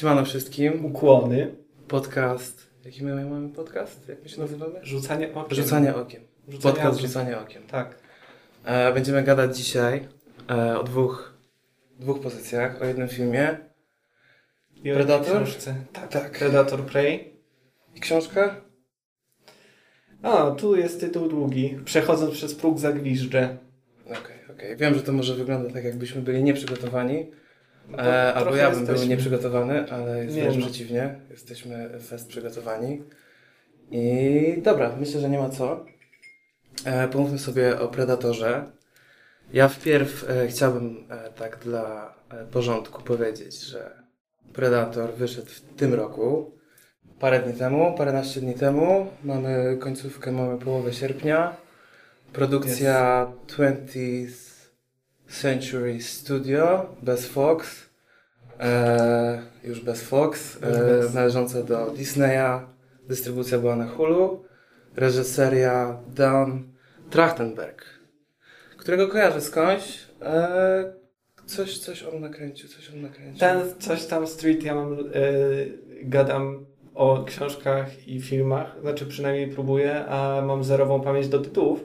Siemano wszystkim. Ukłony. Podcast. Jaki my mamy podcast? Jak my się nazywamy? Rzucanie okiem. Rzucanie okiem. Rzucanie Podcast okiem. Rzucanie okiem. Tak. E, będziemy gadać dzisiaj e, o dwóch, dwóch pozycjach. O jednym filmie. I o Predator? książce. Tak, Tak. Predator Prey. I książka? A, tu jest tytuł długi. Przechodząc przez próg zagwiżdżę. Okej, okej. Wiem, że to może wygląda tak, jakbyśmy byli nieprzygotowani. E, albo ja bym był jesteśmy. nieprzygotowany, ale jest Nie wręcz no. przeciwnie. Jesteśmy fest przygotowani. I dobra, myślę, że nie ma co. E, pomówmy sobie o Predatorze. Ja wpierw e, chciałbym e, tak dla e, porządku powiedzieć, że Predator wyszedł w tym roku. Parę dni temu, paręnaście dni temu. Mamy końcówkę, mamy połowę sierpnia. Produkcja 20th Century Studio bez Fox. E, już bez Fox. E, należąca do Disneya. Dystrybucja była na Hulu. Reżyseria Dan Trachtenberg, którego kojarzę skądś. E, coś, coś on nakręcił, coś on nakręcił. Ten coś tam street, ja mam, e, gadam o książkach i filmach, znaczy przynajmniej próbuję, a mam zerową pamięć do tytułów,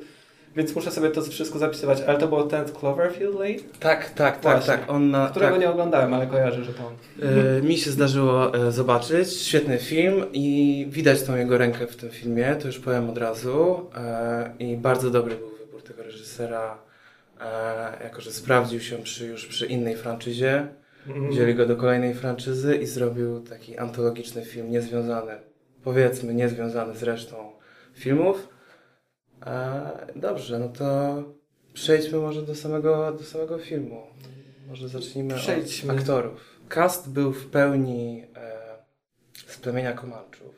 więc muszę sobie to wszystko zapisywać. Ale to było ten Cloverfield Lane, Tak, tak, tak, Właśnie. tak. On na, którego tak. nie oglądałem, ale kojarzę, że to on. E, mi się zdarzyło e, zobaczyć. Świetny film i widać tą jego rękę w tym filmie, to już powiem od razu. E, I bardzo dobry był wybór tego reżysera, jako że sprawdził się przy, już przy innej franczyzie. Mhm. Wzięli go do kolejnej franczyzy i zrobił taki antologiczny film, niezwiązany, powiedzmy, niezwiązany z resztą filmów. Dobrze, no to przejdźmy może do samego, do samego filmu. Może zacznijmy Przejdźmy. od aktorów. Cast był w pełni e, z plemienia Komanczów.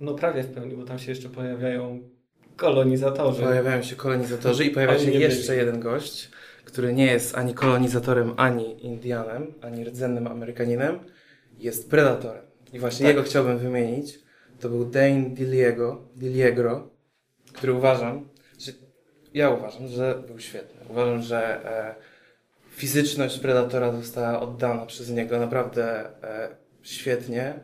No prawie w pełni, bo tam się jeszcze pojawiają kolonizatorzy. Pojawiają się kolonizatorzy i pojawia się jeszcze byli. jeden gość, który nie jest ani kolonizatorem, ani Indianem, ani rdzennym Amerykaninem. Jest predatorem. I właśnie Tak. jego chciałbym wymienić. To był Dane Diliego, Diliegro, który uważam, ja uważam, że był świetny. Uważam, że e, fizyczność Predatora została oddana przez niego naprawdę e, świetnie.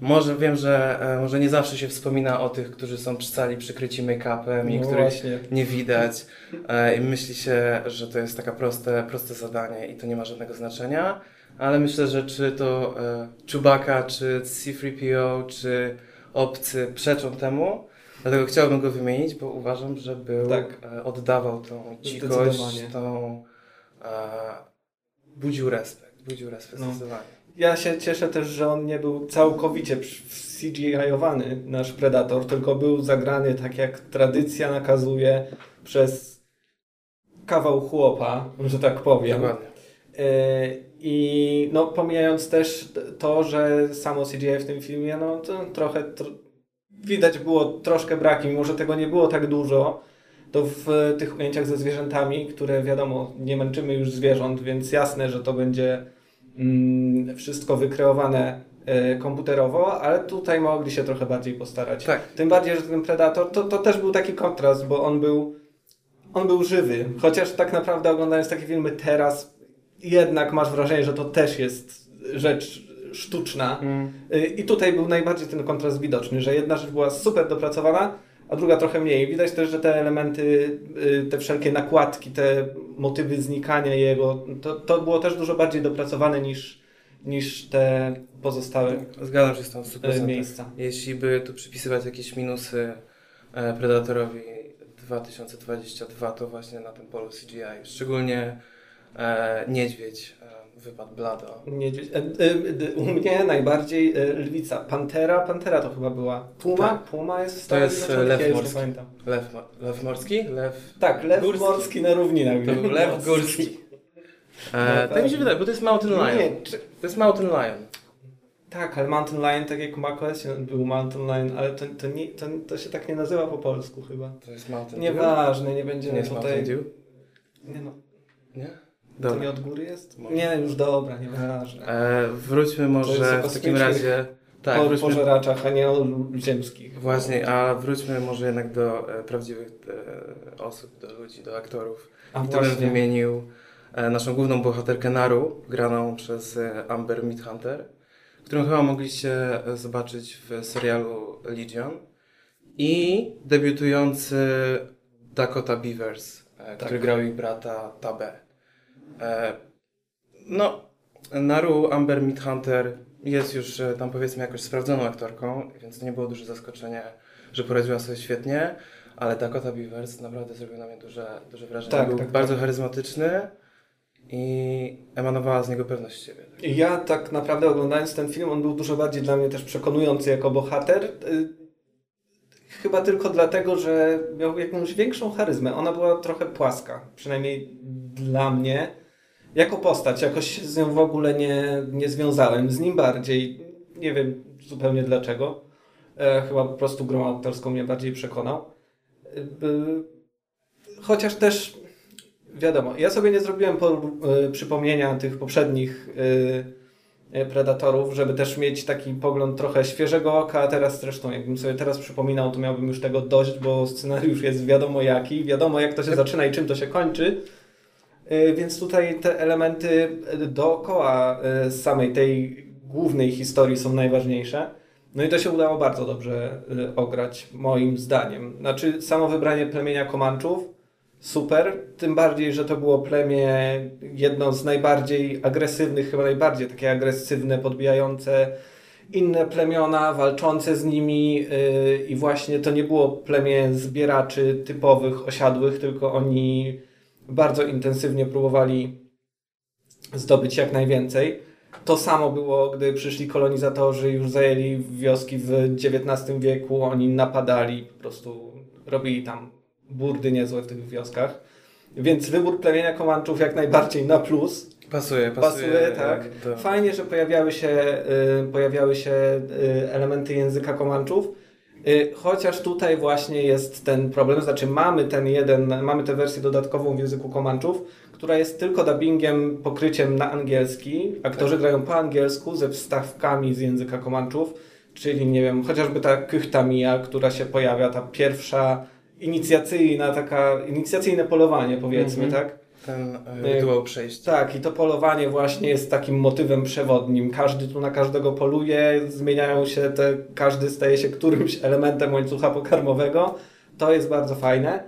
Może wiem, że e, może nie zawsze się wspomina o tych, którzy są cali przykryci make-upem i No których właśnie. nie widać e, i myśli się, że to jest taka proste, proste zadanie i to nie ma żadnego znaczenia, ale myślę, że czy to e, Chewbacca, czy C-3PO, czy obcy przeczą temu, dlatego chciałbym go wymienić, bo uważam, że był, Tak. e, oddawał tą dzikość, tą e, budził respekt, budził respekt No. zdecydowanie. Ja się cieszę też, że on nie był całkowicie CGI-owany, nasz Predator, tylko był zagrany tak jak tradycja nakazuje przez kawał chłopa, że tak powiem. Dokładnie. E, I no, pomijając też to, że samo CGI w tym filmie, no to trochę tr- widać było troszkę braki, mimo że tego nie było tak dużo, to w tych ujęciach ze zwierzętami, które wiadomo, nie męczymy już zwierząt, więc jasne, że to będzie mm, wszystko wykreowane e, komputerowo, ale tutaj mogli się trochę bardziej postarać. Tak. Tym bardziej, że ten Predator to, to też był taki kontrast, bo on był, on był żywy. Chociaż tak naprawdę oglądając takie filmy teraz, jednak masz wrażenie, że to też jest rzecz sztuczna. Mm. Y, I tutaj był najbardziej ten kontrast widoczny, że jedna rzecz była super dopracowana, a druga trochę mniej. Widać też, że te elementy, y, te wszelkie nakładki, te motywy znikania jego, to, to było też dużo bardziej dopracowane niż, niż te pozostałe Zgadzam się z tą 100%. y, miejsca. Jeśli by tu przypisywać jakieś minusy e, Predatorowi 2022, to właśnie na tym polu CGI. Szczególnie e, niedźwiedź e, wypadł blado. Niedźwiedź. E, e, e, U mnie najbardziej e, lwica. Pantera, Pantera to chyba była. Puma? Tak. Puma jest w To stanie jest, zjednoczonych? lew Ja już nie morski. pamiętam. Lew, lew morski? Lew. Tak, lew Górski. morski na równинach. To był lew górski. E, No tak mi się tak. wydaje, bo to jest Mountain Lion. Nie, czy, To jest Mountain Lion. tak, ale Mountain Lion, tak jak Macos był Mountain Lion, ale to, to, nie, to, to się tak nie nazywa po polsku chyba. To jest Mountain. Nieważne, nie Nie będziemy jest tutaj... Mountain Dew? Nie no, Nie? To nie Dobra. od góry jest? Może. Nie, już dobra, nieważne. E, wróćmy może w takim razie... Tak, po, wróćmy pożeraczach, a nie o ziemskich. Właśnie, a wróćmy może jednak do e, prawdziwych e, osób, do ludzi, do aktorów. A I tu bym wymienił e, naszą główną bohaterkę Naru, graną przez e, Amber Midhunter, którą chyba mogliście e, zobaczyć w serialu Legion i debiutujący Dakota Beavers, e, który grał ich brata Tabe. E, no, Naru Amber Midhunter jest już e, tam powiedzmy jakoś sprawdzoną aktorką, więc to nie było duże zaskoczenie, że poradziła sobie świetnie, ale Dakota Beavers naprawdę zrobił na mnie duże, duże wrażenie. Tak, Był tak, bardzo tak. charyzmatyczny i emanowała z niego pewność siebie. Ja tak naprawdę oglądając ten film, on był dużo bardziej dla mnie też przekonujący jako bohater. Y, Chyba tylko dlatego, że miał jakąś większą charyzmę. Ona była trochę płaska, przynajmniej dla mnie. Jako postać, jakoś się z nią w ogóle nie, nie związałem. Z nim bardziej. Nie wiem zupełnie dlaczego. E, chyba po prostu grą aktorską mnie bardziej przekonał. Y, Chociaż też wiadomo, ja sobie nie zrobiłem por, y, przypomnienia tych poprzednich y, y, Predatorów, żeby też mieć taki pogląd trochę świeżego oka, a teraz zresztą jakbym sobie teraz przypominał, to miałbym już tego dość, bo scenariusz jest wiadomo jaki, wiadomo jak to się zaczyna i czym to się kończy. Y, Więc tutaj te elementy dookoła y, samej tej głównej historii są najważniejsze. No i to się udało bardzo dobrze y, ograć, moim zdaniem. Znaczy, samo wybranie plemienia Komanczów super, tym bardziej, że to było plemię jedno z najbardziej agresywnych, chyba najbardziej takie agresywne, podbijające inne plemiona, walczące z nimi i właśnie to nie było plemię zbieraczy typowych, osiadłych, tylko oni bardzo intensywnie próbowali zdobyć jak najwięcej. To samo było, gdy przyszli kolonizatorzy, już zajęli wioski w XIX wieku, oni napadali, po prostu robili tam burdy niezłe w tych wioskach. Więc wybór plemienia Komanczów jak najbardziej na plus. Pasuje, pasuje. Pasuje, tak. Do... Fajnie, że pojawiały się, y, pojawiały się y, elementy języka Komanczów. Y, chociaż tutaj właśnie jest ten problem, znaczy mamy ten jeden, mamy tę wersję dodatkową w języku Komanczów, która jest tylko dubbingiem, pokryciem na angielski. Aktorzy Tak. grają po angielsku ze wstawkami z języka Komanczów, czyli nie wiem, chociażby ta Kychta Mija, która się pojawia, ta pierwsza inicjacyjna, taka, inicjacyjne polowanie powiedzmy, Mhm. tak? Ten e, rytuał przejścia. Tak, i to polowanie właśnie jest takim motywem przewodnim. Każdy tu na każdego poluje, zmieniają się te, każdy staje się którymś elementem łańcucha pokarmowego. To jest bardzo fajne.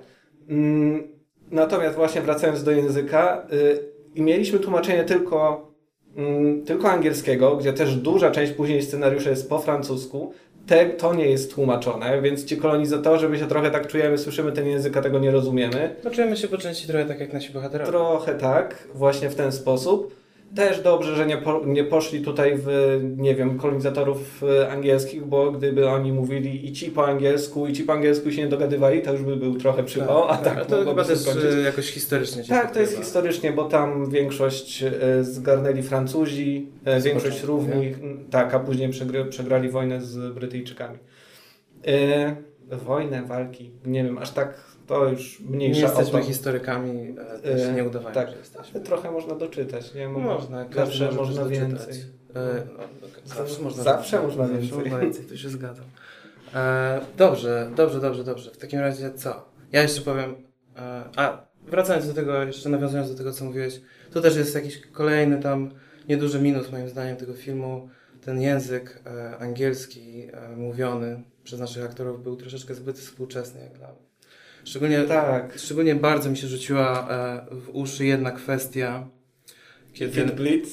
Mm, Natomiast właśnie wracając do języka, y, i mieliśmy tłumaczenie tylko, mm, tylko angielskiego, gdzie też duża część później scenariusza jest po francusku. Te, to nie jest tłumaczone, więc ci kolonizatorzy, my się trochę tak czujemy, słyszymy ten język, a tego nie rozumiemy. Poczujemy się po części trochę tak jak nasi bohaterowie. Trochę tak, właśnie w ten sposób. Też dobrze, że nie, po, nie poszli tutaj w, nie wiem, kolonizatorów e, angielskich, bo gdyby oni mówili i ci po angielsku, i ci po angielsku się nie dogadywali, to już by był trochę przypał, a tak, a to chyba też skończyć. e, jakoś historycznie Tak, to jest pokrywa. historycznie, bo tam większość e, zgarnęli Francuzi, Z większość równych, tak, a później przegrali wojnę z Brytyjczykami. E, wojnę, walki, nie wiem, aż tak to już Nie mniejsza o jesteśmy to. historykami, też E, nie udawajmy, tak. że jesteśmy. Trochę można doczytać, nie? Mo- Można, każdy zawsze można więcej. doczytać. Zawsze można Zawsze więcej. można Zawsze więcej. można więcej, tu się zgadzam. E, dobrze, dobrze, dobrze, dobrze. W takim razie co? Ja jeszcze powiem, e, a wracając do tego, jeszcze nawiązując do tego, co mówiłeś, to też jest jakiś kolejny tam nieduży minus moim zdaniem tego filmu. Ten język angielski mówiony przez naszych aktorów był troszeczkę zbyt współczesny jak dla mnie. Szczególnie, Tak. szczególnie bardzo mi się rzuciła e, w uszy jedna kwestia, kiedy... Kiedy Blitz.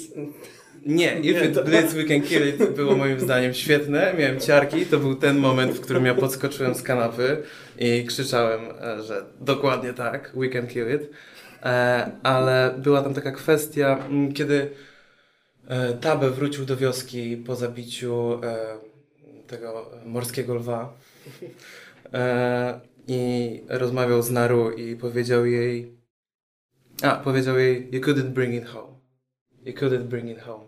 Nie, If It Blitz, We Can Kill It było moim zdaniem świetne. Miałem ciarki. To był ten moment, w którym ja podskoczyłem z kanapy i krzyczałem, e, że dokładnie tak, We Can Kill It. E, Ale była tam taka kwestia, kiedy Tabe wrócił do wioski po zabiciu tego morskiego lwa i rozmawiał z Naru i powiedział jej a, powiedział jej You couldn't bring it home. You couldn't bring it home.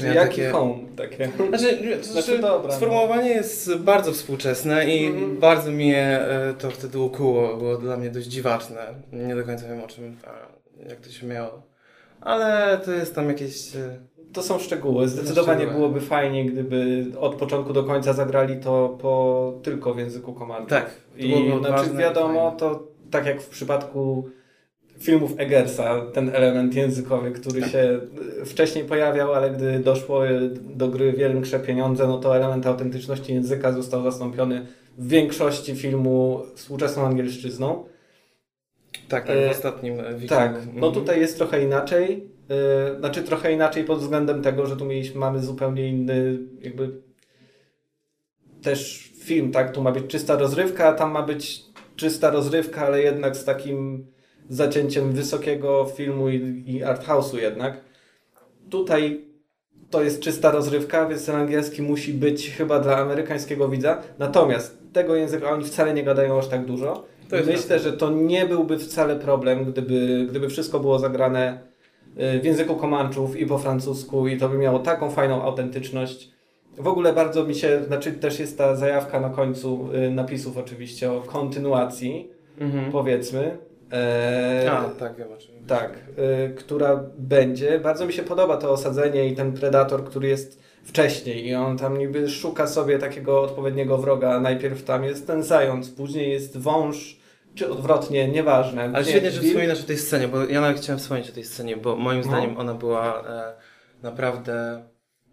Ja jaki takie- home takie? Znaczy, Znaczy, znaczy dobra, no. sformułowanie jest bardzo współczesne i Mhm. bardzo mnie e, to wtedy ukuło. Było dla mnie dość dziwaczne. Nie do końca wiem o czym, jak to się miało. Ale to jest tam jakieś... e, To są szczegóły. Zdecydowanie szczegóły. byłoby fajnie, gdyby od początku do końca zagrali to po, tylko w języku komandów. Tak, I znaczy wiadomo, to tak jak w przypadku filmów Eggersa, ten element językowy, który Tak. się wcześniej pojawiał, ale gdy doszło do gry Wielkie Pieniądze, no to element autentyczności języka został zastąpiony w większości filmu współczesną angielszczyzną. Tak, tak, E, w ostatnim e. Tak, no Mhm. tutaj jest trochę inaczej. Yy, znaczy trochę inaczej pod względem tego, że tu mieliśmy, mamy zupełnie inny jakby też film, tak? Tu ma być czysta rozrywka, a tam ma być czysta rozrywka, ale jednak z takim zacięciem wysokiego filmu i, i art house'u jednak. Tutaj to jest czysta rozrywka, więc ten angielski musi być chyba dla amerykańskiego widza. Natomiast tego języka oni wcale nie gadają aż tak dużo. Myślę, że to nie byłby wcale problem, gdyby, gdyby wszystko było zagrane y, w języku Komanczów i po francusku i to by miało taką fajną autentyczność. W ogóle bardzo mi się, znaczy też jest ta zajawka na końcu y, napisów oczywiście o kontynuacji, Mhm. powiedzmy. E, A, tak, wiem tak, y, która będzie. Bardzo mi się podoba to osadzenie i ten predator, który jest wcześniej i on tam niby szuka sobie takiego odpowiedniego wroga. Najpierw tam jest ten zając, później jest wąż, czy odwrotnie, nieważne. Ale Nie, świetnie, że wspominasz o tej scenie, bo ja nawet chciałem wspomnieć o tej scenie, bo moim No. zdaniem ona była e, naprawdę...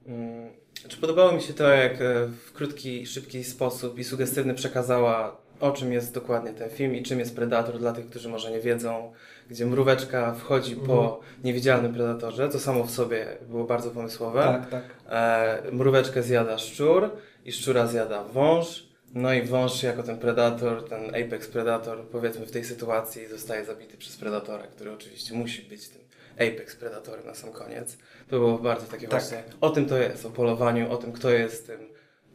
Mm, czy podobało mi się to, jak e, w krótki, szybki sposób i sugestywny przekazała, o czym jest dokładnie ten film i czym jest Predator dla tych, którzy może nie wiedzą, gdzie mróweczka wchodzi po Mhm. niewidzialnym Predatorze, to samo w sobie było bardzo pomysłowe. Tak, tak. E, mróweczkę zjada szczur i szczura zjada wąż. No i wąż jako ten predator, ten apex predator, powiedzmy w tej sytuacji zostaje zabity przez predatora, który oczywiście musi być tym apex predatorem na sam koniec. To było bardzo takie Tak. właśnie, o tym to jest, o polowaniu, o tym kto jest tym,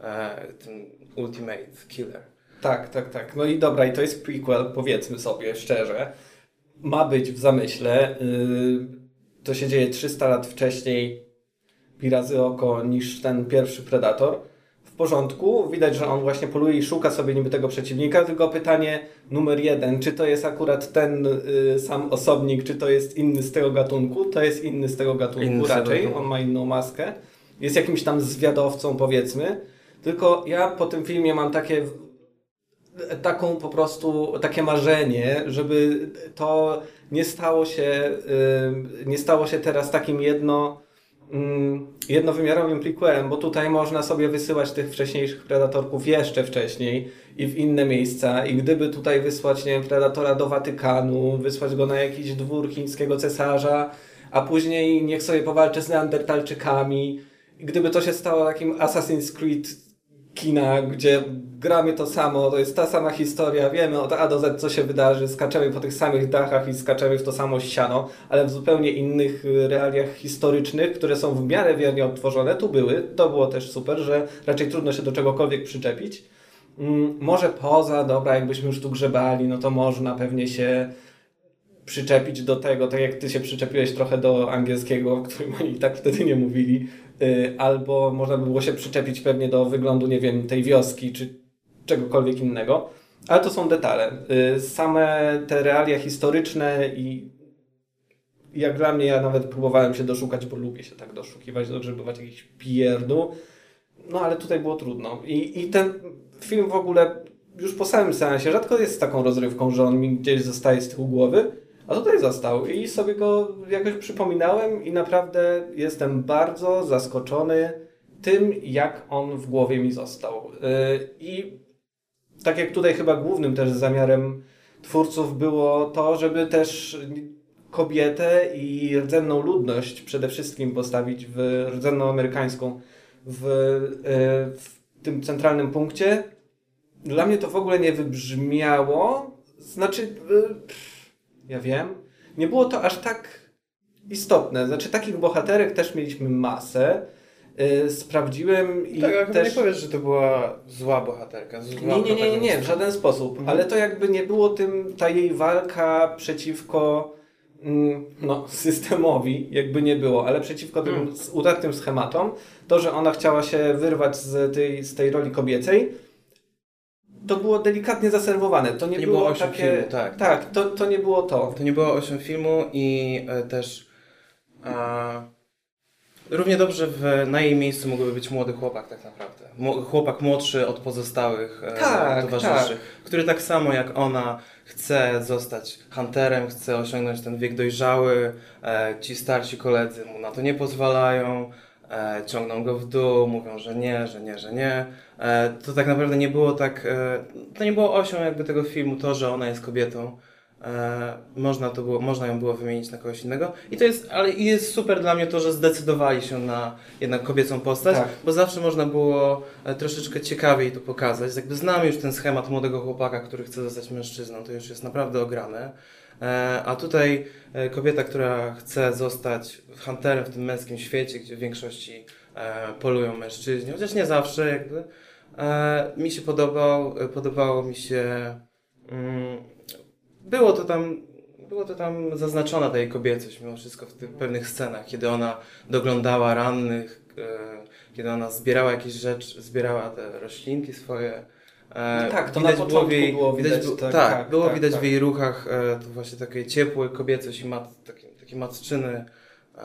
e, tym ultimate killer. Tak, tak, tak. No i dobra, i to jest prequel, powiedzmy sobie szczerze. Ma być w zamyśle. Yy, to się dzieje 300 lat wcześniej, pi razy oko, niż ten pierwszy Predator. W porządku, widać, że on właśnie poluje i szuka sobie niby tego przeciwnika, tylko pytanie numer jeden, czy to jest akurat ten y, sam osobnik, czy to jest inny z tego gatunku? To jest inny z tego gatunku Inny raczej, gatunku. on ma inną maskę. Jest jakimś tam zwiadowcą powiedzmy, tylko ja po tym filmie mam takie taką po prostu, takie marzenie, żeby to nie stało się, y, nie stało się teraz takim jedno, jednowymiarowym prequelem, bo tutaj można sobie wysyłać tych wcześniejszych Predatorków jeszcze wcześniej i w inne miejsca. I gdyby tutaj wysłać, nie wiem, Predatora do Watykanu, wysłać go na jakiś dwór chińskiego cesarza, a później niech sobie powalczy z Neandertalczykami. I gdyby to się stało takim Assassin's Creed kina, gdzie gramy to samo, to jest ta sama historia, wiemy od A do Z, co się wydarzy, skaczemy po tych samych dachach i skaczemy w to samo ściano, ale w zupełnie innych y, realiach historycznych, które są w miarę wiernie odtworzone, tu były. To było też super, że raczej trudno się do czegokolwiek przyczepić. Mm, może poza, dobra, jakbyśmy już tu grzebali, no to można pewnie się przyczepić do tego, tak jak ty się przyczepiłeś trochę do angielskiego, o którym oni tak wtedy nie mówili, y, albo można by było się przyczepić pewnie do wyglądu, nie wiem, tej wioski, czy czegokolwiek innego, ale to są detale. Y, Same te realia historyczne i jak dla mnie, ja nawet próbowałem się doszukać, bo lubię się tak doszukiwać, dogrzebywać jakichś pierdu, no ale tutaj było trudno. I, I ten film w ogóle już po samym seansie rzadko jest taką rozrywką, że on mi gdzieś zostaje z tyłu głowy, a tutaj został i sobie go jakoś przypominałem i naprawdę jestem bardzo zaskoczony tym, jak on w głowie mi został. Yy, I tak jak tutaj chyba głównym też zamiarem twórców było to, żeby też kobietę i rdzenną ludność przede wszystkim postawić w rdzenną amerykańską w, yy, w tym centralnym punkcie. Dla mnie to w ogóle nie wybrzmiało. Znaczy, yy, pff, ja wiem, nie było to aż tak istotne. Znaczy, takich bohaterek też mieliśmy masę. Yy, sprawdziłem i tak, ale też... nie powiesz, że to była zła bohaterka. Zła Nie, nie, nie, nie, nie, w żaden sposób. Mhm. Ale to jakby nie było tym, ta jej walka przeciwko mm, no, systemowi, jakby nie było, ale przeciwko tym s- utartym schematom, to, że ona chciała się wyrwać z tej, z tej roli kobiecej, to było delikatnie zaserwowane. To nie, Nie było, było osiem takie... filmu, tak. tak to, to nie było to. To nie było 8 filmu i e, też Równie dobrze w, na jej miejscu mógłby być młody chłopak tak naprawdę. Mo- Chłopak młodszy od pozostałych e, Tak, towarzyszy, tak. który tak samo jak ona chce zostać hunterem, chce osiągnąć ten wiek dojrzały, e, ci starsi koledzy mu na to nie pozwalają, ciągną go w dół, mówią, że nie, że nie, że nie. E, to tak naprawdę nie było tak, e, to nie było osią jakby tego filmu, to, że ona jest kobietą. E, można, to było, można ją było wymienić na kogoś innego. I to jest, ale jest super dla mnie to, że zdecydowali się na jednak kobiecą postać, Tak. bo zawsze można było e, troszeczkę ciekawiej to pokazać. Jakby znamy już ten schemat młodego chłopaka, który chce zostać mężczyzną, to już jest naprawdę ograne. E, a tutaj e, kobieta, która chce zostać hunterem w tym męskim świecie, gdzie w większości e, polują mężczyźni, chociaż nie zawsze jakby. Mi się podobał, podobało mi się mm, było to tam, było to tam zaznaczona ta jej kobiecość mimo wszystko w tych pewnych scenach, kiedy ona doglądała rannych, kiedy ona zbierała jakieś rzeczy, zbierała te roślinki swoje. E, No tak, to na początku było widać, było- tak, tak, tak, było tak, widać tak. w jej ruchach e, to właśnie takie ciepłe kobiecość i mat, takie, takie matczyny e,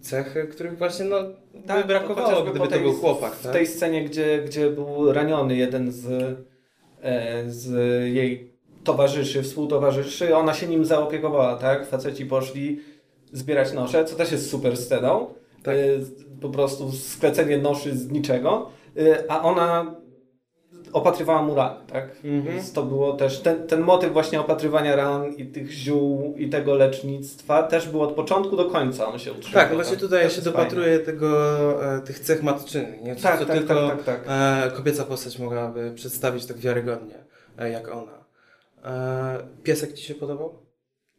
cechy, których właśnie no, by brakowało, gdyby to tej- był chłopak. W tak? tej scenie, gdzie, gdzie był raniony jeden z, z jej towarzyszy, współtowarzyszy, ona się nim zaopiekowała, tak? Faceci poszli zbierać nosze, co też jest super sceną. Tak. Po prostu sklecenie noszy z niczego, a ona opatrywała mu rany, tak? Mhm. Więc to było też, ten, ten motyw właśnie opatrywania ran i tych ziół i tego lecznictwa też był od początku do końca, on się utrzymał. Tak, właśnie tutaj ja się jest dopatruję tego, e, tych cech matczynych, nie? Co, Tak, co tak, tylko tak, tak, E, kobieca postać mogłaby przedstawić tak wiarygodnie, e, jak ona. Piesek Ci się podobał?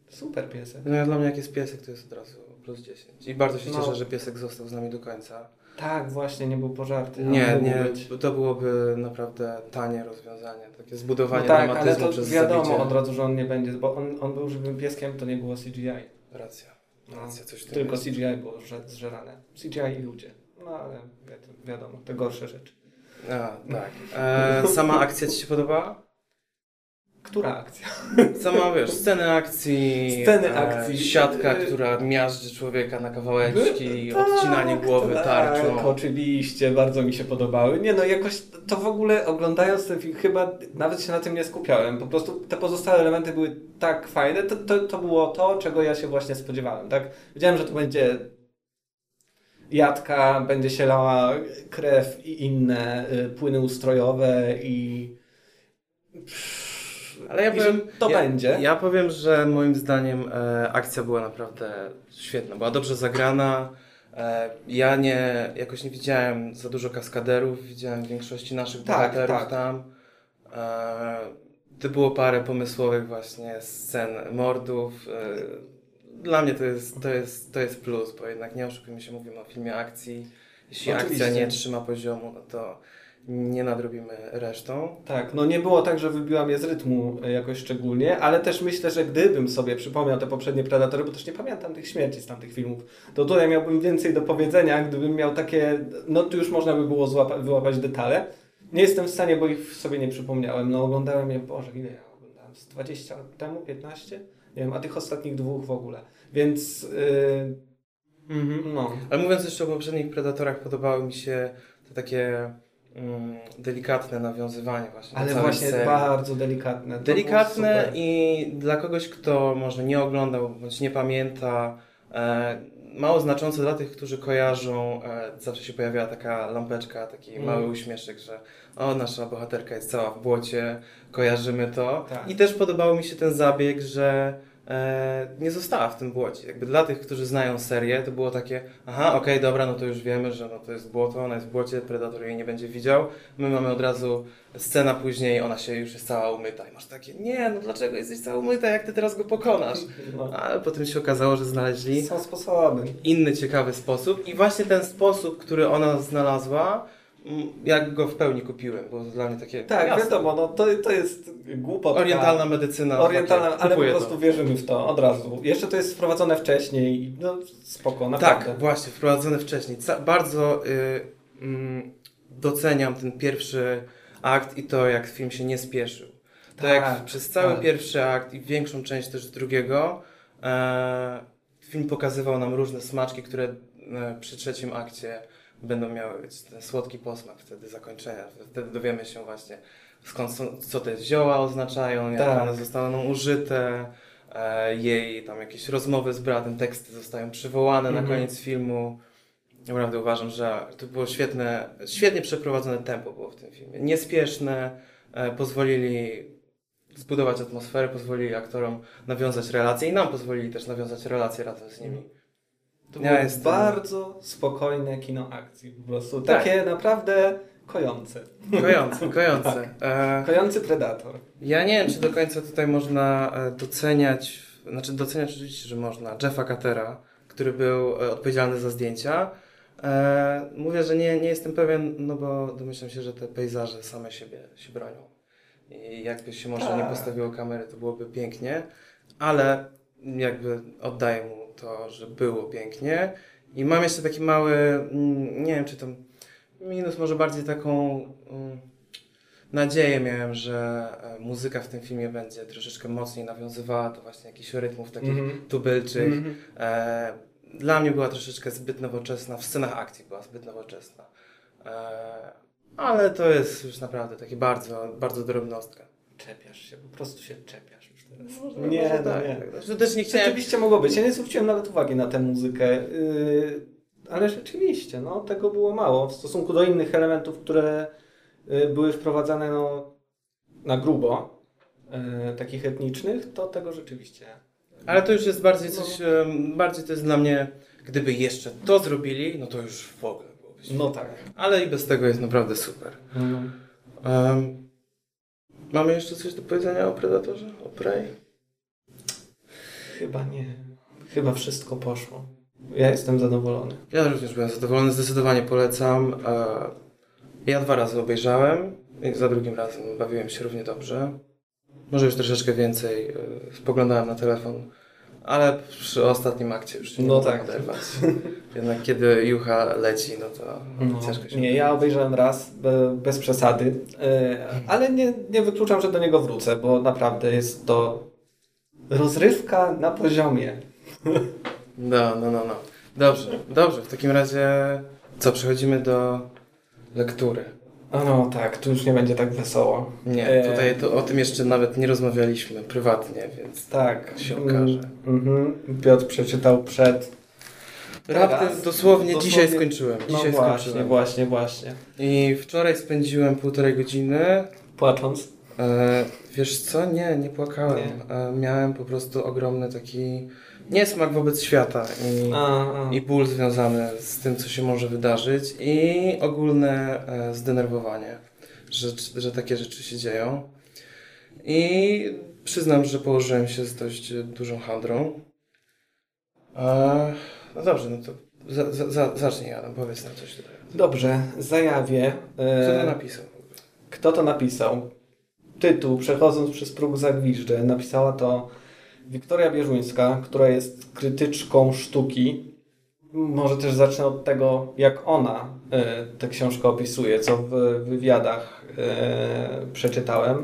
Super piesek. No, dla mnie jak jest piesek, to jest od razu plus 10. I bardzo się No. cieszę, że piesek został z nami do końca. Tak, właśnie, nie był pożarty. Nie, nie, być. to byłoby naprawdę tanie rozwiązanie, takie zbudowanie No tak, ale to przez wiadomo zabicie. od razu, że on nie będzie, bo on, on był żywym pieskiem, to nie było CGI. Racja, No, racja, coś tym tylko jest. CGI było że- zżerane. CGI i ludzie. No ale wi- wiadomo, te gorsze rzeczy. A, tak. E, sama akcja Ci się podobała? Która akcja? Sama, wiesz, sceny akcji, Sceny e, akcji. siatka, E, która miażdży człowieka na kawałeczki, Tak, odcinanie głowy tak, tarczą. oczywiście, bardzo mi się podobały. Nie no, jakoś to w ogóle oglądając ten film, chyba nawet się na tym nie skupiałem. Po prostu te pozostałe elementy były tak fajne. To, to, to było to, czego ja się właśnie spodziewałem, tak? Wiedziałem, że to będzie jadka, będzie się lała krew i inne y, płyny ustrojowe i... Ale ja powiem, że to ja, będzie. Ja powiem, że moim zdaniem e, akcja była naprawdę świetna. Była dobrze zagrana. E, ja nie, jakoś nie widziałem za dużo kaskaderów. Widziałem większości naszych Tak, bohaterów tak. tam. E, to było parę pomysłowych właśnie scen mordów. E, dla mnie to jest, to, jest, to jest plus, bo jednak nie oszukujmy się, mówimy o filmie akcji. Jeśli Oczywiście. akcja nie trzyma poziomu, no to nie nadrobimy resztą. Tak, no nie było tak, że wybiłam je z rytmu e, jakoś szczególnie, ale też myślę, że gdybym sobie przypomniał te poprzednie Predatory, bo też nie pamiętam tych śmierci z tamtych filmów, to tutaj miałbym więcej do powiedzenia, gdybym miał takie, no tu już można by było złapa- wyłapać detale. Nie jestem w stanie, bo ich sobie nie przypomniałem. No oglądałem je, Boże, ile ja oglądałem? Z 20 lat temu, 15? Nie wiem, a tych ostatnich dwóch w ogóle. Więc, yy, no. Ale mówiąc jeszcze o poprzednich Predatorach, podobały mi się te takie delikatne nawiązywanie właśnie Ale właśnie serii. bardzo delikatne. Delikatne i dla kogoś, kto może nie oglądał bądź nie pamięta, e, mało znaczące dla tych, którzy kojarzą, e, zawsze się pojawiała taka lampeczka, taki Mm. mały uśmieszek, że o, nasza bohaterka jest cała w błocie, kojarzymy to. Tak. I też podobał mi się ten zabieg, że nie została w tym błocie. Jakby dla tych, którzy znają serię, to było takie, aha, okej, dobra, no to już wiemy, że no to jest błoto, ona jest w błocie, Predator jej nie będzie widział. My mamy od razu scena później, ona się już jest cała umyta i masz takie, nie, no dlaczego jesteś cała umyta, jak ty teraz go pokonasz? Ale potem się okazało, że znaleźli Są sposoby. inny ciekawy sposób i właśnie ten sposób, który ona znalazła, jak go w pełni kupiłem, to dla mnie takie Tak, jasne. wiadomo, no to, to jest głupotka. orientalna medycyna. Orientalna, ale po prostu wierzymy w to od razu. Jeszcze to jest wprowadzone wcześniej i no spoko, naprawdę. Tak, właśnie, wprowadzone wcześniej. Bardzo y, mm, doceniam ten pierwszy akt i to, jak film się nie spieszył. To Tak, jak przez cały tak. pierwszy akt i większą część też drugiego, e, film pokazywał nam różne smaczki, które e, przy trzecim akcie będą miały być ten słodki posmak wtedy zakończenia. Wtedy dowiemy się właśnie skąd są, co te zioła oznaczają, jak Tak. one zostaną użyte, e, jej tam jakieś rozmowy z bratem, teksty zostają przywołane na Mhm. koniec filmu. Naprawdę uważam, że to było świetne, świetnie przeprowadzone tempo było w tym filmie. Niespieszne, e, pozwolili zbudować atmosferę, pozwolili aktorom nawiązać relacje i nam pozwolili też nawiązać relacje razem z nimi. To Ja było jestem- bardzo spokojne kino akcji po prostu. Tak. Takie naprawdę kojące. Kojące, kojące. E, Kojący Predator. ja nie wiem, czy do końca tutaj można e, doceniać, znaczy doceniać oczywiście, że można, Jeffa Catera, który był e, odpowiedzialny za zdjęcia. E, mówię, że nie, nie jestem pewien, no bo domyślam się, że te pejzaże same siebie się bronią. I jakby się może nie Tak. postawiło kamery, to byłoby pięknie, ale jakby oddaję mu to, że było pięknie. I mam jeszcze taki mały, mm, nie wiem czy to minus, może bardziej taką mm, nadzieję miałem, że e, muzyka w tym filmie będzie troszeczkę mocniej nawiązywała do właśnie jakichś rytmów takich Mhm. tubylczych. Mhm. E, dla mnie była troszeczkę zbyt nowoczesna, w scenach akcji była zbyt nowoczesna. E, ale to jest już naprawdę takie bardzo, bardzo drobnostka. Czepiasz się, po prostu się czepiasz teraz. Może, Nie, może no tak, nie. tak. Znaczy, też nie chciałem... Rzeczywiście mogło być. Ja nie zwróciłem nawet uwagi na tę muzykę. Yy, ale rzeczywiście, no, tego było mało. W stosunku do innych elementów, które yy, były wprowadzane no, na grubo, yy, takich etnicznych, to tego rzeczywiście. Ale to już jest bardziej coś, em, bardziej to jest dla mnie, gdyby jeszcze to zrobili, no to już w ogóle byłoby. No tak. Ale i bez tego jest naprawdę super. Em, mamy jeszcze coś do powiedzenia o Predatorze? O Prey? Chyba nie. Chyba wszystko poszło. Ja jestem zadowolony. Ja również byłem zadowolony, zdecydowanie polecam. E, Ja dwa razy obejrzałem i za drugim razem bawiłem się równie dobrze. Może już troszeczkę więcej e, spoglądałem na telefon, ale przy ostatnim akcie już nie No tak. oderwać. Jednak kiedy jucha leci, no to No, ciężko się... nie, ja obejrzałem raz, be, bez przesady, yy, ale nie, nie wykluczam, że do niego wrócę, bo naprawdę jest to rozrywka na poziomie. No, no, no, no. Dobrze, dobrze. W takim razie co, przechodzimy do lektury. A no tak, tu już nie będzie tak wesoło. Nie, E, tutaj to, o tym jeszcze nawet nie rozmawialiśmy prywatnie, więc Tak. się okaże. Mhm. Piotr przeczytał przed. raptem dosłownie, Dosłownie- dzisiaj skończyłem. No Dzisiaj właśnie, skończyłem. właśnie, właśnie. I wczoraj spędziłem półtorej godziny. Płacząc. E, wiesz co? Nie, nie płakałem. Nie. E, miałem po prostu ogromny taki niesmak wobec świata i, A, a. i ból związany z tym, co się może wydarzyć i ogólne e, zdenerwowanie, że, że takie rzeczy się dzieją. I przyznam, że położyłem się z dość dużą handrą. E, no dobrze, no to za, za, za, zacznij Adam, powiedz nam coś tutaj. Dobrze, zajawię. Kto e, to napisał? Kto to napisał? Tytuł, przechodząc przez próg zagwiżdżę, napisała to Wiktoria Bierzuńska, która jest krytyczką sztuki. Może też zacznę od tego, jak ona e, tę książkę opisuje, co w wywiadach e, przeczytałem.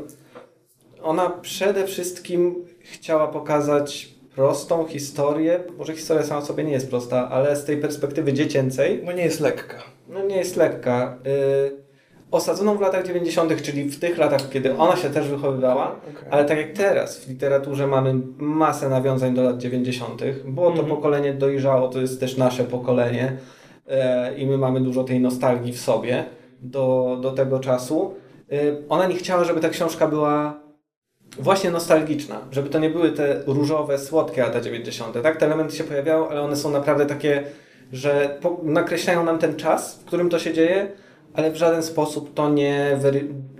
Ona przede wszystkim chciała pokazać prostą historię. Może historia sama sobie nie jest prosta, ale z tej perspektywy dziecięcej Bo nie jest lekka. no nie jest lekka. Y, osadzoną w latach 90., czyli w tych latach, kiedy ona się też wychowywała, Okej. ale tak jak teraz w literaturze mamy masę nawiązań do lat 90., było to Mhm. pokolenie dojrzało, to jest też nasze pokolenie e, i my mamy dużo tej nostalgii w sobie do, do tego czasu. Y, ona nie chciała, żeby ta książka była właśnie nostalgiczna, żeby to nie były te różowe, słodkie lata 90. Tak, te elementy się pojawiały, ale one są naprawdę takie, że po, nakreślają nam ten czas, w którym to się dzieje, ale w żaden sposób to nie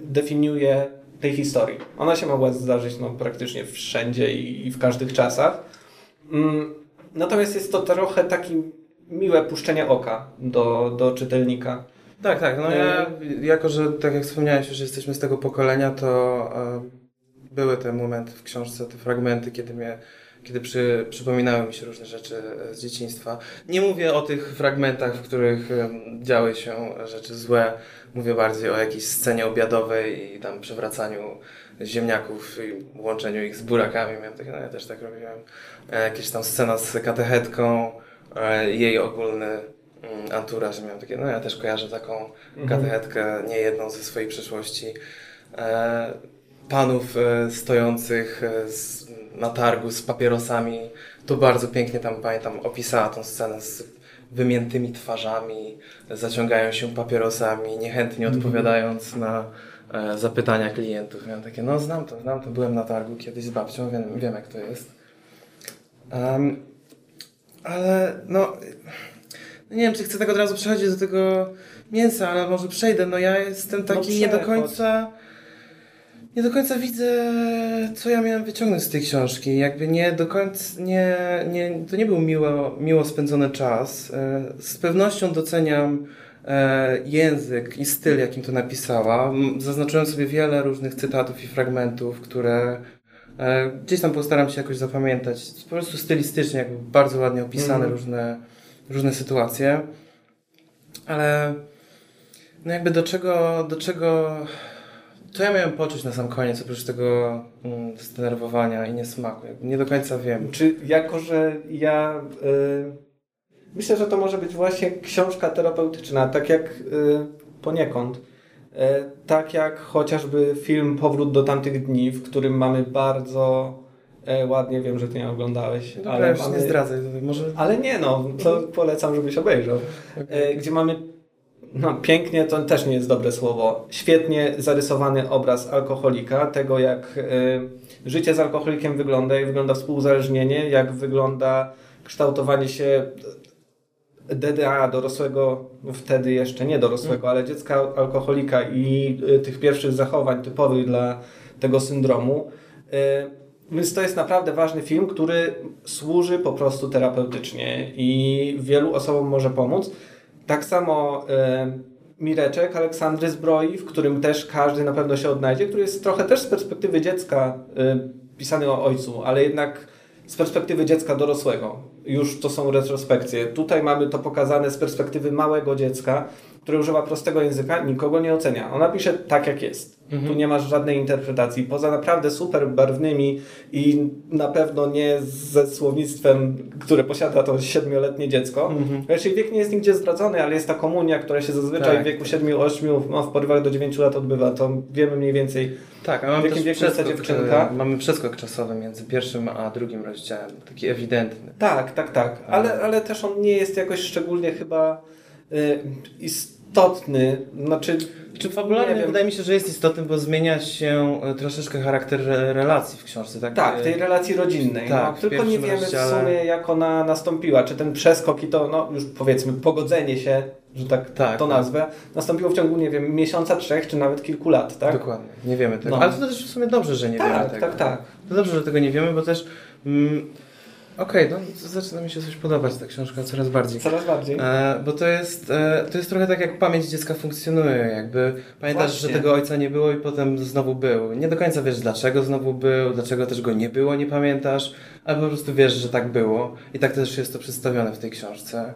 definiuje tej historii. Ona się mogła zdarzyć no, praktycznie wszędzie i, i w każdych czasach. Mm, natomiast jest to trochę taki miłe puszczenie oka do, do czytelnika. Tak, tak. No ja, jako że tak jak wspomniałeś, że jesteśmy z tego pokolenia, to e, były te momenty w książce, te fragmenty, kiedy mnie, kiedy przy, przypominały mi się różne rzeczy e, z dzieciństwa. Nie mówię o tych fragmentach, w których działy się rzeczy złe. Mówię bardziej o jakiejś scenie obiadowej i tam przewracaniu ziemniaków i łączeniu ich z burakami. Miałem takie, no ja też tak robiłem. E, jakieś tam scena z katechetką, e, jej ogólny mm, anturaż, miałem takie, no ja też kojarzę taką Mhm. katechetkę, nie jedną ze swojej przeszłości. Panów stojących z, na targu z papierosami. Tu bardzo pięknie tam pamiętam opisała tą scenę z wymiętymi twarzami, zaciągają się papierosami, niechętnie Mhm. odpowiadając na e, zapytania klientów. Miałem takie, no znam to, znam to, byłem na targu kiedyś z babcią, wiem, wiem jak to jest. Em, ale no, nie wiem, czy chcę tak od razu przechodzić do tego mięsa, ale może przejdę. No ja jestem taki nie do końca. Nie do końca widzę, co ja miałem wyciągnąć z tej książki. Jakby nie do końca, nie, nie, to nie był miło, miło spędzony czas. E, Z pewnością doceniam e, język i styl, jakim to napisała. Zaznaczyłem sobie wiele różnych cytatów i fragmentów, które e, gdzieś tam postaram się jakoś zapamiętać. Po prostu stylistycznie, jakby bardzo ładnie opisane Mhm. różne, różne sytuacje. Ale no jakby do czego, do czego, co ja miałem poczuć na sam koniec, oprócz tego mm, zdenerwowania i niesmaku. Nie do końca wiem. Czy jako, że ja y, myślę, że to może być właśnie książka terapeutyczna, tak jak y, poniekąd. Y, tak jak chociażby film Powrót do tamtych dni, w którym mamy bardzo e, ładnie, wiem, że ty nie oglądałeś, Dobra, ale, już mamy, nie zdradzaj. Może... ale nie no, to polecam, żebyś obejrzał. E, gdzie mamy no, pięknie, to też nie jest dobre słowo, świetnie zarysowany obraz alkoholika, tego jak e, życie z alkoholikiem wygląda, jak wygląda współuzależnienie, jak wygląda kształtowanie się DDA dorosłego, no wtedy jeszcze nie dorosłego, ale dziecka alkoholika i e, tych pierwszych zachowań typowych dla tego syndromu. E, Więc to jest naprawdę ważny film, który służy po prostu terapeutycznie i wielu osobom może pomóc. Tak samo e, Mireczek Aleksandry Zbroi, w którym też każdy na pewno się odnajdzie, który jest trochę też z perspektywy dziecka e, pisany o ojcu, ale jednak z perspektywy dziecka dorosłego. Już to są retrospekcje. Tutaj mamy to pokazane z perspektywy małego dziecka, które używa prostego języka, nikogo nie ocenia. Ona pisze tak, jak jest. Tu nie masz żadnej interpretacji. Poza naprawdę super barwnymi i na pewno nie ze słownictwem, które posiada to siedmioletnie dziecko. Mhm. Raczej wiek nie jest nigdzie zdradzony, ale jest ta komunia, która się zazwyczaj Tak. w wieku 7-8, no w porywach do 9 lat odbywa. To wiemy mniej więcej. Tak, a mamy W jakim wieku przeskok, dziewczynka? e, mamy przeskok czasowy między pierwszym a drugim rozdziałem, taki ewidentny. Tak, tak, tak. Ale, ale też on nie jest jakoś szczególnie chyba y, istotny. Znaczy, Czy wiem. wydaje mi się, że jest istotny, bo zmienia się e, troszeczkę charakter re- relacji w książce. Tak, tak, E, tej relacji rodzinnej. tak, no, w tylko nie wiemy w rozdziale- sumie, jak ona nastąpiła. Czy ten przeskok i to, no już powiedzmy, pogodzenie się, że tak, Tak, to tak. nazwę, nastąpiło w ciągu, nie wiem, miesiąca, trzech, czy nawet kilku lat, tak? Dokładnie, nie wiemy tego. No. Ale to też w sumie dobrze, że nie wiemy tak, tego. tak, tak. To dobrze, że tego nie wiemy, bo też. Mm, Okej, no to zaczyna mi się coś podobać ta książka coraz bardziej. Coraz bardziej. E, bo to jest, e, to jest trochę tak, jak pamięć dziecka funkcjonuje. Jakby pamiętasz, Właśnie. że tego ojca nie było i potem znowu był. Nie do końca wiesz, dlaczego znowu był, dlaczego też go nie było, nie pamiętasz, ale po prostu wiesz, że tak było. I tak też jest to przedstawione w tej książce.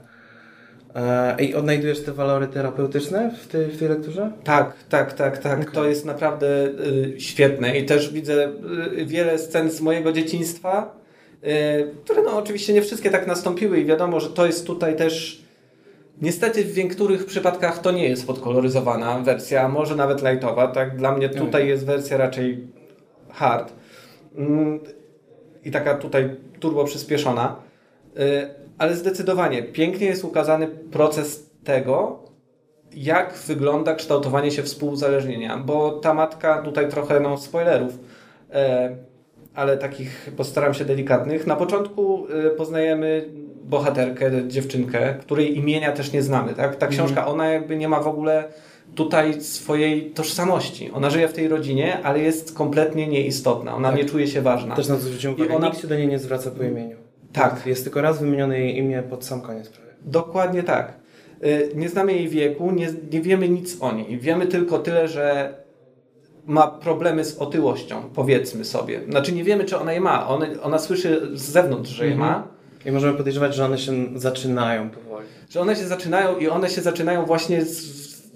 E, I odnajdujesz te walory terapeutyczne w tej, w tej lekturze? Tak, tak, tak, tak. Okej. To jest naprawdę y, świetne i też widzę y, wiele scen z mojego dzieciństwa, które no oczywiście nie wszystkie tak nastąpiły i wiadomo, że to jest tutaj też niestety w niektórych przypadkach to nie jest podkoloryzowana wersja, może nawet lightowa, tak? Dla mnie tutaj jest wersja raczej hard. Mm, I taka tutaj turbo przyspieszona. Y, Ale zdecydowanie pięknie jest ukazany proces tego, jak wygląda kształtowanie się współuzależnienia, bo ta matka, tutaj trochę no, spoilerów, e, ale takich postaram się delikatnych. Na początku e, poznajemy bohaterkę, dziewczynkę, której imienia też nie znamy. Tak? Ta książka, ona jakby nie ma w ogóle tutaj swojej tożsamości. Ona żyje w tej rodzinie, ale jest kompletnie nieistotna. Ona Tak. nie czuje się ważna. Też na to zwróciłem I uwagę. ona- Nikt się do niej nie zwraca po imieniu. Tak. Jest tylko raz wymienione jej imię pod sam koniec prawie. Dokładnie tak. Y, Nie znamy jej wieku, nie, nie wiemy nic o niej. Wiemy tylko tyle, że ma problemy z otyłością, powiedzmy sobie. Znaczy nie wiemy, czy ona je ma. Ona, ona słyszy z zewnątrz, że je Mhm. ma, I możemy podejrzewać, że one się zaczynają powoli. że one się zaczynają i one się zaczynają właśnie z,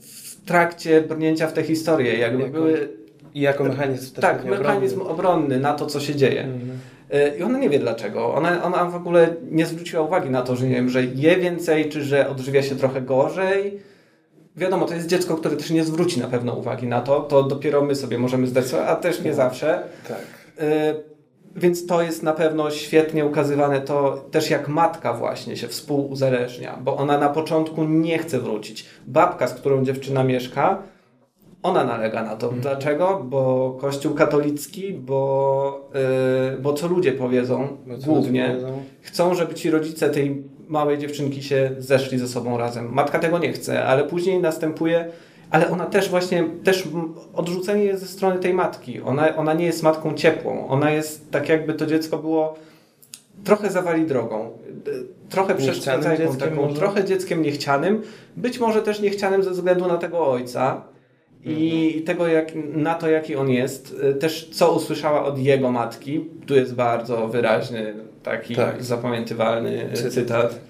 w trakcie brnięcia w tę historię. Jakby Jako były I jako mechanizm tak, mechanizm obronny. obronny na to, co się dzieje. Mhm. Y, I ona nie wie dlaczego. Ona, ona w ogóle nie zwróciła uwagi na to, że nie wiem, że je więcej, czy że odżywia się trochę gorzej. Wiadomo, to jest dziecko, które też nie zwróci na pewno uwagi na to. To dopiero my sobie możemy zdać sobie, a też nie zawsze. Tak. Y, Więc to jest na pewno świetnie ukazywane to też jak matka właśnie się współuzależnia, bo ona na początku nie chce wrócić. Babka, z którą dziewczyna mieszka, ona nalega na to. Dlaczego? Bo Kościół katolicki, bo, yy, bo co ludzie powiedzą Bo co głównie, ludzie powiedzą? chcą, żeby ci rodzice tej małej dziewczynki się zeszli ze sobą razem. Matka tego nie chce, ale później następuje, ale ona też właśnie, też odrzucenie jest ze strony tej matki. Ona, ona nie jest matką ciepłą. Ona jest tak jakby to dziecko było trochę zawali drogą. Trochę może? trochę dzieckiem niechcianym. Być może też niechcianym ze względu na tego ojca. I tego, jak, na to, jaki on jest, y, też co usłyszała od jego matki. Tu jest bardzo wyraźny, taki Tak. zapamiętywalny y, Cytat. cytat,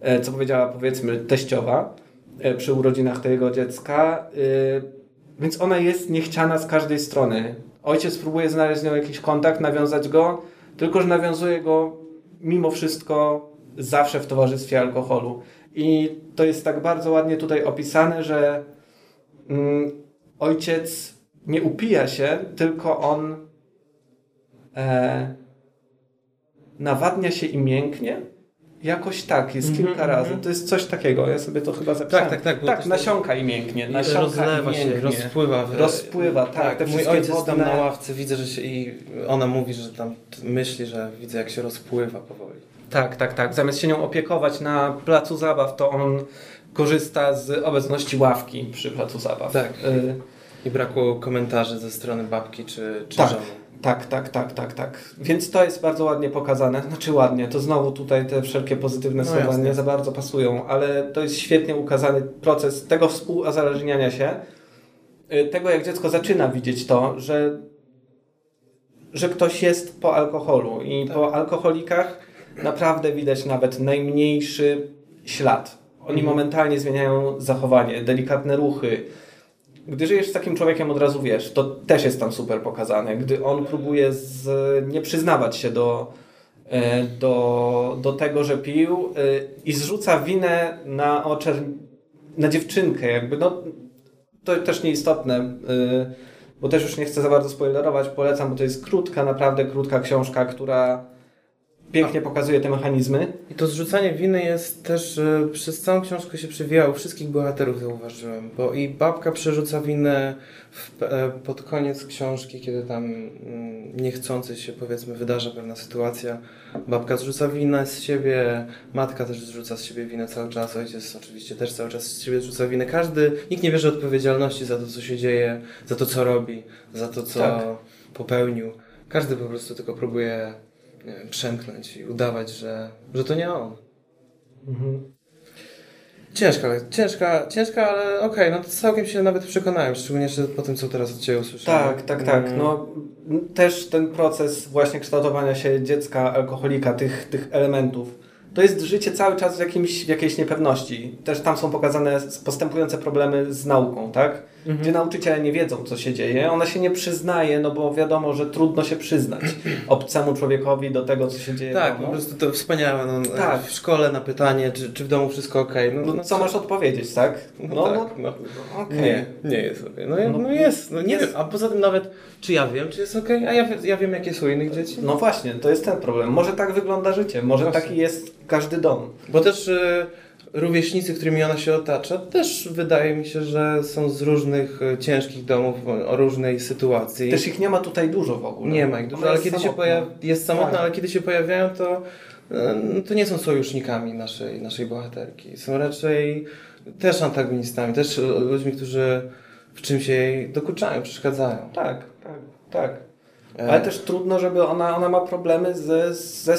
e, co powiedziała powiedzmy teściowa przy urodzinach tego dziecka. Y, Więc ona jest niechciana z każdej strony. Ojciec próbuje znaleźć z nią jakiś kontakt, nawiązać go, tylko że nawiązuje go mimo wszystko zawsze w towarzystwie alkoholu. I to jest tak bardzo ładnie tutaj opisane, że ojciec nie upija się, tylko on e, nawadnia się i mięknie. Jakoś tak, jest Mhm, kilka mhm. razy. To jest coś takiego, ja sobie to chyba zapisałem. tak, tak, Tak, też nasiąka i mięknie. Nasiąka rozlewa i się, mięknie. rozpływa. w- Rozpływa, tak, te mój ojciec tam wodne- na ławce widzę, że się i ona mówi, że tam myśli, że widzę jak się rozpływa powoli. Tak, tak, tak. Zamiast się nią opiekować na placu zabaw, to on korzysta z obecności ławki przy placu zabaw. Tak. Y, I brakło komentarzy ze strony babki czy, czy Tak. żony. tak, tak, tak, tak, tak. Więc to jest bardzo ładnie pokazane. Znaczy ładnie, to znowu tutaj te wszelkie pozytywne No słowa jasne. nie za bardzo pasują, ale to jest świetnie ukazany proces tego współuzależniania się, y, tego jak dziecko zaczyna widzieć to, że, że ktoś jest po alkoholu i Tak. po alkoholikach naprawdę widać nawet najmniejszy ślad. Oni Mhm. momentalnie zmieniają zachowanie, delikatne ruchy. Gdy żyjesz z takim człowiekiem, od razu wiesz, to też jest tam super pokazane. Gdy on próbuje z, nie przyznawać się do, e, do, do tego, że pił e, i zrzuca winę na oczach, na dziewczynkę, jakby, no to też nieistotne, e, bo też już nie chcę za bardzo spoilerować, polecam, bo to jest krótka, naprawdę krótka książka, która pięknie pokazuje te mechanizmy. I to zrzucanie winy jest też, przez całą książkę się przewijało, wszystkich bohaterów zauważyłem, bo i babka przerzuca winę w, e, pod koniec książki, kiedy tam mm, niechcący się powiedzmy wydarza pewna sytuacja, babka zrzuca winę z siebie, matka też zrzuca z siebie winę cały czas, ojciec oczywiście też cały czas z siebie zrzuca winę, każdy, nikt nie bierze odpowiedzialności za to, co się dzieje, za to, co robi, za to, co Tak. popełnił, każdy po prostu tylko próbuje wiem, przemknąć i udawać, że, że to nie on. Ciężka, ciężka, ciężka, ale okej, no to całkiem się nawet przekonałem, szczególnie że po tym, co teraz od Ciebie usłyszałem. Tak, tak, tak. Mm, No, też ten proces właśnie kształtowania się dziecka, alkoholika, tych, tych elementów, to jest życie cały czas w, jakimś, w jakiejś niepewności. Też tam są pokazane postępujące problemy z nauką, tak? Mhm. Gdzie nauczyciele nie wiedzą, co się dzieje. Ona się nie przyznaje, no bo wiadomo, że trudno się przyznać obcemu człowiekowi do tego, co się dzieje Tak, po prostu to wspaniałe. No, Tak. W szkole na pytanie, czy, czy w domu wszystko ok. No, No, no co masz odpowiedzieć, tak? No, tak, no. okej. Nie, nie jest ok. No, No, no, jest, no nie jest. wiem. A poza tym nawet, czy ja wiem, czy jest ok, a ja, ja wiem, jakie są innych dzieci. No właśnie, to jest ten problem. Może tak wygląda życie, może Właśnie. taki jest każdy dom. Bo też y, rówieśnicy, którymi ona się otacza, też wydaje mi się, że są z różnych y, ciężkich domów, o, różnej sytuacji. Też ich nie ma tutaj dużo w ogóle. Nie ma ich dużo, ale jest kiedy się samotna. pojawi, jest samotna, Tak. ale kiedy się pojawiają, to, e, no, to nie są sojusznikami naszej, naszej bohaterki. Są raczej też antagonistami, też e, ludźmi, którzy w czymś jej dokuczają, przeszkadzają. Tak, tak, tak. E, Ale też trudno, żeby ona, ona ma problemy ze, ze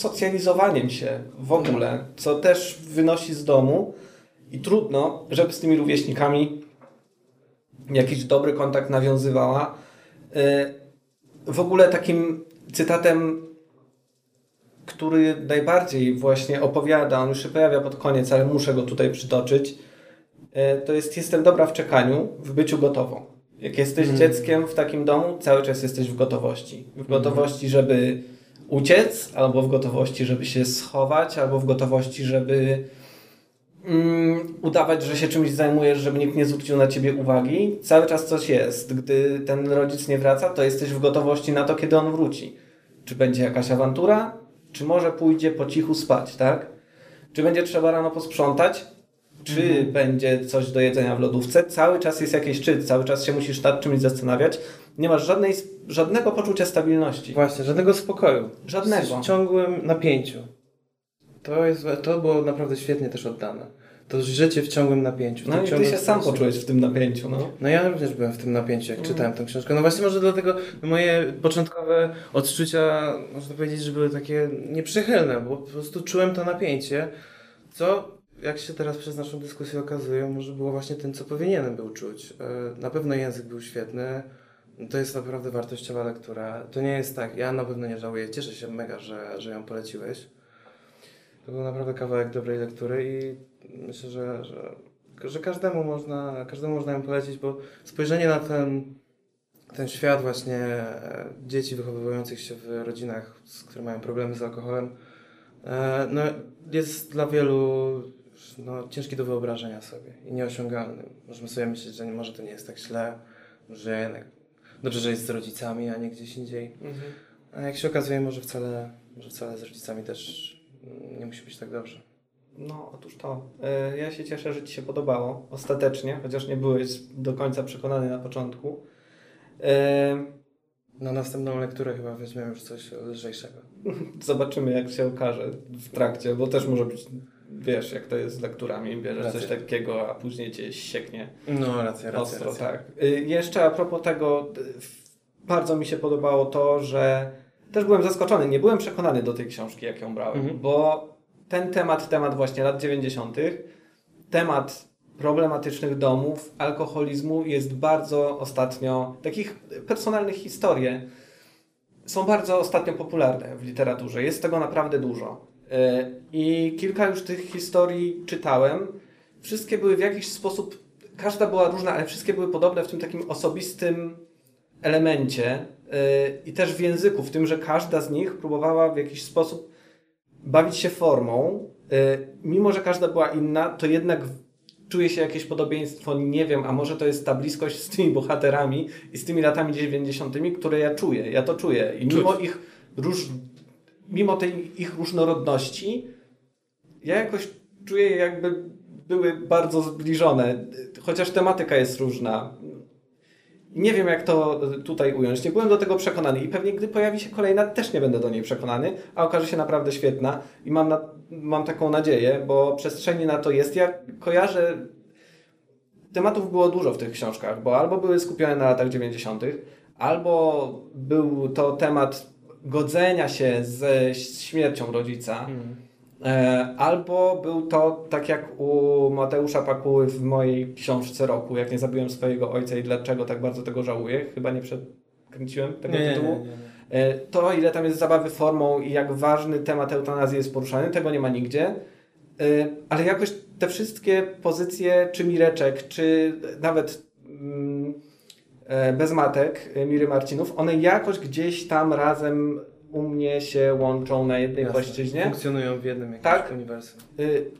socjalizowaniem się w ogóle, co też wynosi z domu i trudno, żeby z tymi rówieśnikami jakiś dobry kontakt nawiązywała. Y, W ogóle takim cytatem, który najbardziej właśnie opowiada, on już się pojawia pod koniec, ale muszę go tutaj przytoczyć, y, to jest jestem dobra w czekaniu, w byciu gotową. Jak jesteś Mm. dzieckiem w takim domu, cały czas jesteś w gotowości. W gotowości, żeby uciec, albo w gotowości, żeby się schować, albo w gotowości, żeby mm, udawać, że się czymś zajmujesz, żeby nikt nie zwrócił na ciebie uwagi. Cały czas coś jest. Gdy ten rodzic nie wraca, to jesteś w gotowości na to, kiedy on wróci. Czy będzie jakaś awantura, czy może pójdzie po cichu spać, tak? Czy będzie trzeba rano posprzątać, czy Mhm. będzie coś do jedzenia w lodówce. Cały czas jest jakiś szczyt, cały czas się musisz nad czymś zastanawiać. Nie masz żadnej, żadnego poczucia stabilności. Właśnie, żadnego spokoju. Żadnego. W ciągłym napięciu. To, jest, to było naprawdę świetnie też oddane. To życie w ciągłym napięciu. No i ty się sam poczułeś w tym napięciu, no. No ja również byłem w tym napięciu, jak Mhm. czytałem tę książkę. No właśnie może dlatego moje początkowe odczucia, można powiedzieć, że były takie nieprzychylne, bo po prostu czułem to napięcie, co jak się teraz przez naszą dyskusję okazuje, może było właśnie tym, co powinienem był czuć. E, Na pewno język był świetny, to jest naprawdę wartościowa lektura. To nie jest tak, ja na pewno nie żałuję, cieszę się mega, że, że ją poleciłeś. To był naprawdę kawałek dobrej lektury i myślę, że, że, że każdemu, można, każdemu można ją polecić, bo spojrzenie na ten, ten świat właśnie e, dzieci wychowujących się w rodzinach, które mają problemy z alkoholem, e, no, jest dla wielu no, ciężki do wyobrażenia sobie i nieosiągalny. Możemy sobie myśleć, że może to nie jest tak źle, że jednak dobrze, że jest z rodzicami, a nie gdzieś indziej. A jak się okazuje, może wcale, może wcale z rodzicami też nie musi być tak dobrze. No, otóż to. E, Ja się cieszę, że Ci się podobało ostatecznie, chociaż nie byłeś do końca przekonany na początku. E, Na następną lekturę chyba weźmiemy już coś lżejszego. Zobaczymy, jak się okaże w trakcie, bo też może być, wiesz, jak to jest z lekturami, bierzesz Racja. coś takiego, a później Cię sieknie No, racja, racja. ostro, racja. tak. Y, Jeszcze a propos tego, y, bardzo mi się podobało to, że też byłem zaskoczony, nie byłem przekonany do tej książki, jak ją brałem, Mhm. bo ten temat, temat właśnie lat 90., temat problematycznych domów, alkoholizmu jest bardzo ostatnio, takich personalnych historii są bardzo ostatnio popularne w literaturze. Jest tego naprawdę dużo. Y, I kilka już tych historii czytałem. Wszystkie były w jakiś sposób, każda była różna, ale wszystkie były podobne w tym takim osobistym elemencie y, i też w języku, w tym, że każda z nich próbowała w jakiś sposób bawić się formą. Y, Mimo, że każda była inna, to jednak czuje się jakieś podobieństwo, nie wiem, a może to jest ta bliskość z tymi bohaterami i z tymi latami 90., które ja czuję. Ja to czuję. I Czuć. mimo ich róż, mimo tej ich różnorodności, ja jakoś czuję, jakby były bardzo zbliżone, chociaż tematyka jest różna. Nie wiem, jak to tutaj ująć. Nie byłem do tego przekonany i pewnie gdy pojawi się kolejna, też nie będę do niej przekonany, a okaże się naprawdę świetna i mam, na, mam taką nadzieję, bo przestrzeni na to jest. Ja kojarzę, tematów było dużo w tych książkach, bo albo były skupione na latach 90., albo był to temat godzenia się ze śmiercią rodzica, E, Albo był to tak jak u Mateusza Pakuły w mojej książce roku, jak nie zabiłem swojego ojca i dlaczego tak bardzo tego żałuję. Chyba nie przekręciłem tego Nie, tytułu. nie, nie. E, To, ile tam jest zabawy formą i jak ważny temat eutanazji jest poruszany, tego nie ma nigdzie. E, Ale jakoś te wszystkie pozycje, czy Mireczek, czy nawet mm, bez matek e, Miry Marcinów, one jakoś gdzieś tam razem u mnie się łączą na jednej Jasne. płaszczyźnie. Funkcjonują w jednym jakimś Tak. uniwersum. Y,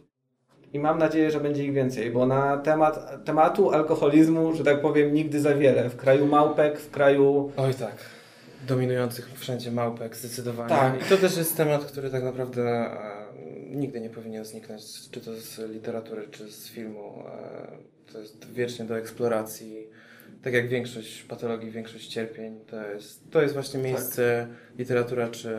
I mam nadzieję, że będzie ich więcej, bo na temat tematu alkoholizmu, że tak powiem, nigdy za wiele. W kraju małpek, w kraju. Oj tak. Dominujących wszędzie małpek, zdecydowanie. Tak. I to też jest temat, który tak naprawdę e, nigdy nie powinien zniknąć, czy to z literatury, czy z filmu. E, to jest wiecznie do eksploracji. Tak jak większość patologii, większość cierpień, to jest, to jest właśnie miejsce literatura czy,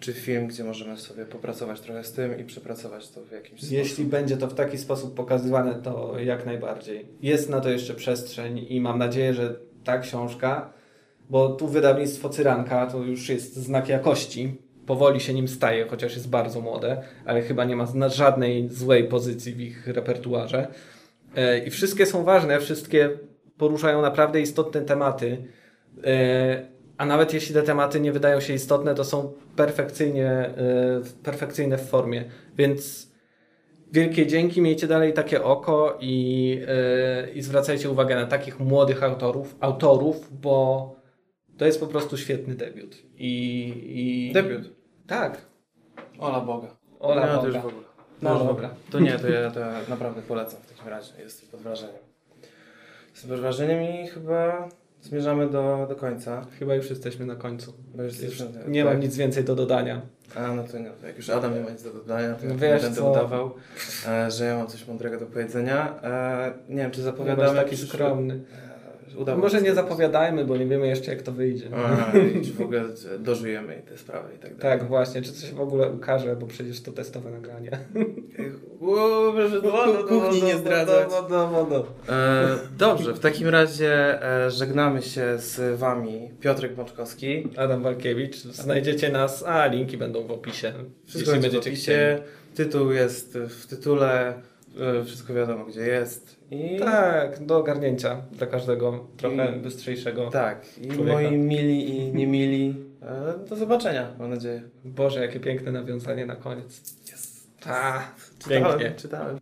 czy film, gdzie możemy sobie popracować trochę z tym i przepracować to w jakimś Jeśli sposób. będzie to w taki sposób pokazywane, to jak najbardziej. Jest na to jeszcze przestrzeń i mam nadzieję, że ta książka, bo tu wydawnictwo Cyranka to już jest znak jakości. Powoli się nim staje, chociaż jest bardzo młode, ale chyba nie ma żadnej złej pozycji w ich repertuarze. E, I wszystkie są ważne, wszystkie poruszają naprawdę istotne tematy. E, A nawet jeśli te tematy nie wydają się istotne, to są perfekcyjnie, e, perfekcyjne w formie. Więc wielkie dzięki, miejcie dalej takie oko i, e, i zwracajcie uwagę na takich młodych autorów, autorów, bo to jest po prostu świetny debiut. I, i Debiut. Tak. Ola Boga. Ola no, to Boga. już w ogóle. No To w dobra. To nie, to ja, to ja naprawdę polecam w takim razie. Jestem pod wrażeniem. Wrażeniem i chyba zmierzamy do, do końca. Chyba już jesteśmy na końcu. Już Już nie tak. mam nic więcej do dodania. A, no to nie, to jak już Adam nie ma nic do dodania, to ja No nie wiesz będę co? udawał, e, że ja mam coś mądrego do powiedzenia. E, nie wiem, czy Powiadamy zapowiadamy taki przyszły- skromny. Udało Może nie zapowiadajmy, bo nie wiemy jeszcze jak to wyjdzie. A, czy w ogóle dożyjemy te sprawy i tak dalej. Tak, właśnie. Czy coś w ogóle ukaże, bo przecież to testowe proszę kuchni nie zdradzać. Dobrze, w takim razie e, żegnamy się z Wami Piotrek Bączkowski. Adam Walkiewicz. Znajdziecie nas, a linki będą w opisie. Wszystko jeśli będzie w będziecie opisie. Tytuł jest w tytule, e, wszystko wiadomo gdzie jest. I. Tak, do ogarnięcia dla każdego trochę I- bystrzejszego. tak. I Człowieka. moi mili i niemili. E, do zobaczenia, mam nadzieję. Boże, jakie piękne nawiązanie na koniec. Yes. Ta, Czytałem, pięknie. czytałem.